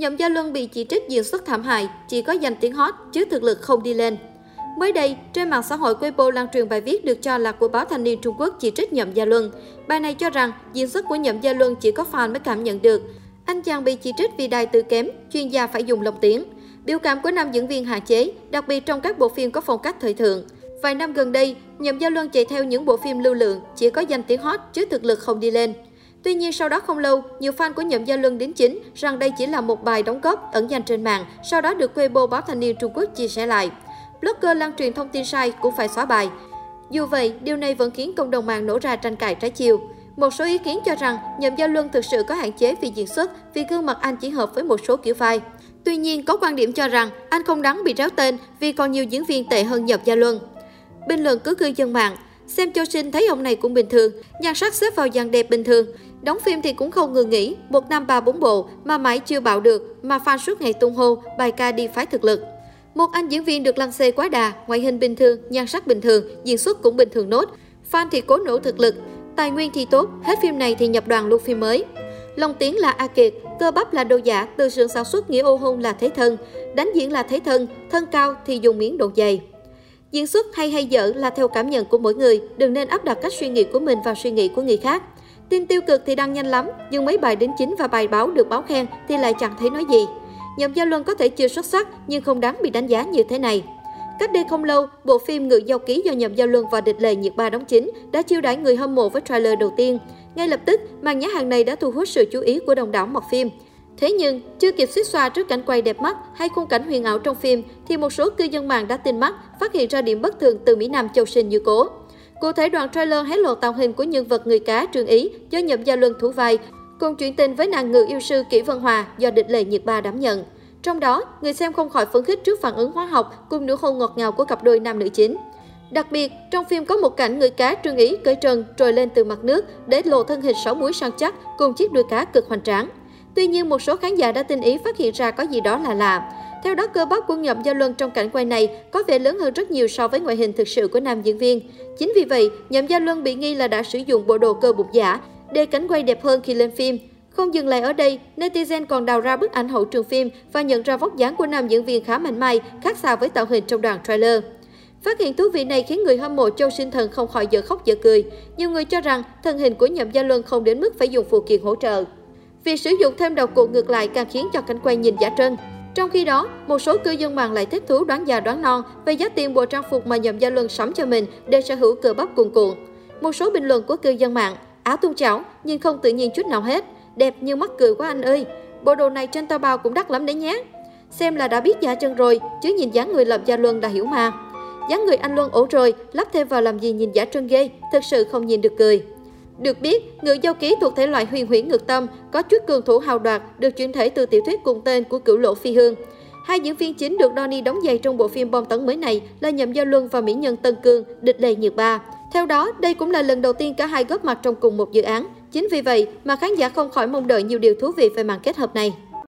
Nhậm Gia Luân bị chỉ trích diễn xuất thảm hại, chỉ có danh tiếng hot chứ thực lực không đi lên. Mới đây, trên mạng xã hội Weibo lan truyền bài viết được cho là của báo Thanh niên Trung Quốc chỉ trích Nhậm Gia Luân. Bài này cho rằng diễn xuất của Nhậm Gia Luân chỉ có fan mới cảm nhận được. Anh chàng bị chỉ trích vì đài từ kém, chuyên gia phải dùng lồng tiếng. Biểu cảm của nam diễn viên hạn chế, đặc biệt trong các bộ phim có phong cách thời thượng. Vài năm gần đây, Nhậm Gia Luân chạy theo những bộ phim lưu lượng, chỉ có danh tiếng hot chứ thực lực không đi lên. Tuy nhiên sau đó không lâu, nhiều fan của Nhậm Gia Luân đính chính rằng đây chỉ là một bài đóng góp ẩn danh trên mạng, sau đó được Weibo báo thanh niên Trung Quốc chia sẻ lại. Blogger lan truyền thông tin sai cũng phải xóa bài. Dù vậy, điều này vẫn khiến cộng đồng mạng nổ ra tranh cãi trái chiều. Một số ý kiến cho rằng Nhậm Gia Luân thực sự có hạn chế vì diễn xuất vì gương mặt anh chỉ hợp với một số kiểu vai. Tuy nhiên, có quan điểm cho rằng anh không đáng bị réo tên vì còn nhiều diễn viên tệ hơn Nhậm Gia Luân. Bình luận cứ cư dân mạng, xem Châu Sinh thấy ông này cũng bình thường, nhan sắc xếp vào dàn đẹp bình thường. Đóng phim thì cũng không ngừng nghỉ, một năm ba bốn bộ mà mãi chưa bạo được, mà fan suốt ngày tung hô, bài ca đi phái thực lực. Một anh diễn viên được lăng xê quá đà, ngoại hình bình thường, nhan sắc bình thường, diễn xuất cũng bình thường nốt. Fan thì cố nổ thực lực, tài nguyên thì tốt, hết phim này thì nhập đoàn luôn phim mới. Long tiếng là A Kiệt, cơ bắp là đồ giả, từ sườn sản xuất nghĩa ô hôn là thế thân, đánh diễn là thế thân, thân cao thì dùng miếng độ dày. Diễn xuất hay hay dở là theo cảm nhận của mỗi người, đừng nên áp đặt cách suy nghĩ của mình vào suy nghĩ của người khác. Tin tiêu cực thì đăng nhanh lắm, nhưng mấy bài đính chính và bài báo được báo khen thì lại chẳng thấy nói gì. Nhậm Gia Luân có thể chưa xuất sắc nhưng không đáng bị đánh giá như thế này. Cách đây không lâu, bộ phim Ngự Giao Ký do Nhậm Gia Luân và Địch Lệ Nhiệt Ba đóng chính đã chiêu đãi người hâm mộ với trailer đầu tiên. Ngay lập tức, màn nhá hàng này đã thu hút sự chú ý của đồng đảo mọc phim. Thế nhưng, chưa kịp suýt xoa trước cảnh quay đẹp mắt hay khung cảnh huyền ảo trong phim, thì một số cư dân mạng đã tin mắt, phát hiện ra điểm bất thường từ Mỹ Nam Châu Sinh như cố. Cụ thể đoạn trailer hé lộ tạo hình của nhân vật người cá Trương Ý do Nhậm Gia Luân thủ vai, cùng chuyện tình với nàng ngự yêu sư Kỷ Vân Hòa do địch lệ nhiệt ba đảm nhận. Trong đó, người xem không khỏi phấn khích trước phản ứng hóa học cùng nụ hôn ngọt ngào của cặp đôi nam nữ chính. Đặc biệt, trong phim có một cảnh người cá Trương Ý cởi trần trồi lên từ mặt nước để lộ thân hình sáu múi săn chắc cùng chiếc đuôi cá cực hoành tráng. Tuy nhiên, một số khán giả đã tinh ý phát hiện ra có gì đó là lạ. Theo đó, cơ bắp của Nhậm Gia Luân trong cảnh quay này có vẻ lớn hơn rất nhiều so với ngoại hình thực sự của nam diễn viên. Chính vì vậy, Nhậm Gia Luân bị nghi là đã sử dụng bộ đồ cơ bụng giả để cảnh quay đẹp hơn khi lên phim. Không dừng lại ở đây, netizen còn đào ra bức ảnh hậu trường phim và nhận ra vóc dáng của nam diễn viên khá mạnh mai, khác xa với tạo hình trong đoạn trailer. Phát hiện thú vị này khiến người hâm mộ Châu Sinh Thần không khỏi dở khóc dở cười. Nhiều người cho rằng thân hình của Nhậm Gia Luân không đến mức phải dùng phụ kiện hỗ trợ. Việc sử dụng thêm đầu cụ ngược lại càng khiến cho cảnh quay nhìn giả trân. Trong khi đó, một số cư dân mạng lại thích thú đoán già đoán non về giá tiền bộ trang phục mà Nhậm Gia Luân sắm cho mình để sở hữu cơ bắp cuồn cuộn. Một số bình luận của cư dân mạng, áo tung chảo nhưng không tự nhiên chút nào hết, đẹp như mắc cười quá anh ơi. Bộ đồ này trên tao bao cũng đắt lắm đấy nhé. Xem là đã biết giả chân rồi, chứ nhìn dáng người lập Gia Luân đã hiểu mà. dáng người anh Luân ổ rồi, lắp thêm vào làm gì nhìn giả trân ghê, thật sự không nhìn được cười. Được biết, Ngự Giao Ký thuộc thể loại huyền huyễn ngược tâm, có chút cường thủ hào đoạt, được chuyển thể từ tiểu thuyết cùng tên của cửu lộ phi hương. Hai diễn viên chính được Donnie đóng giày trong bộ phim bom tấn mới này là Nhậm Giao Luân và mỹ nhân Tân Cương, địch lệ nhiệt ba. Theo đó, đây cũng là lần đầu tiên cả hai góp mặt trong cùng một dự án. Chính vì vậy mà khán giả không khỏi mong đợi nhiều điều thú vị về màn kết hợp này.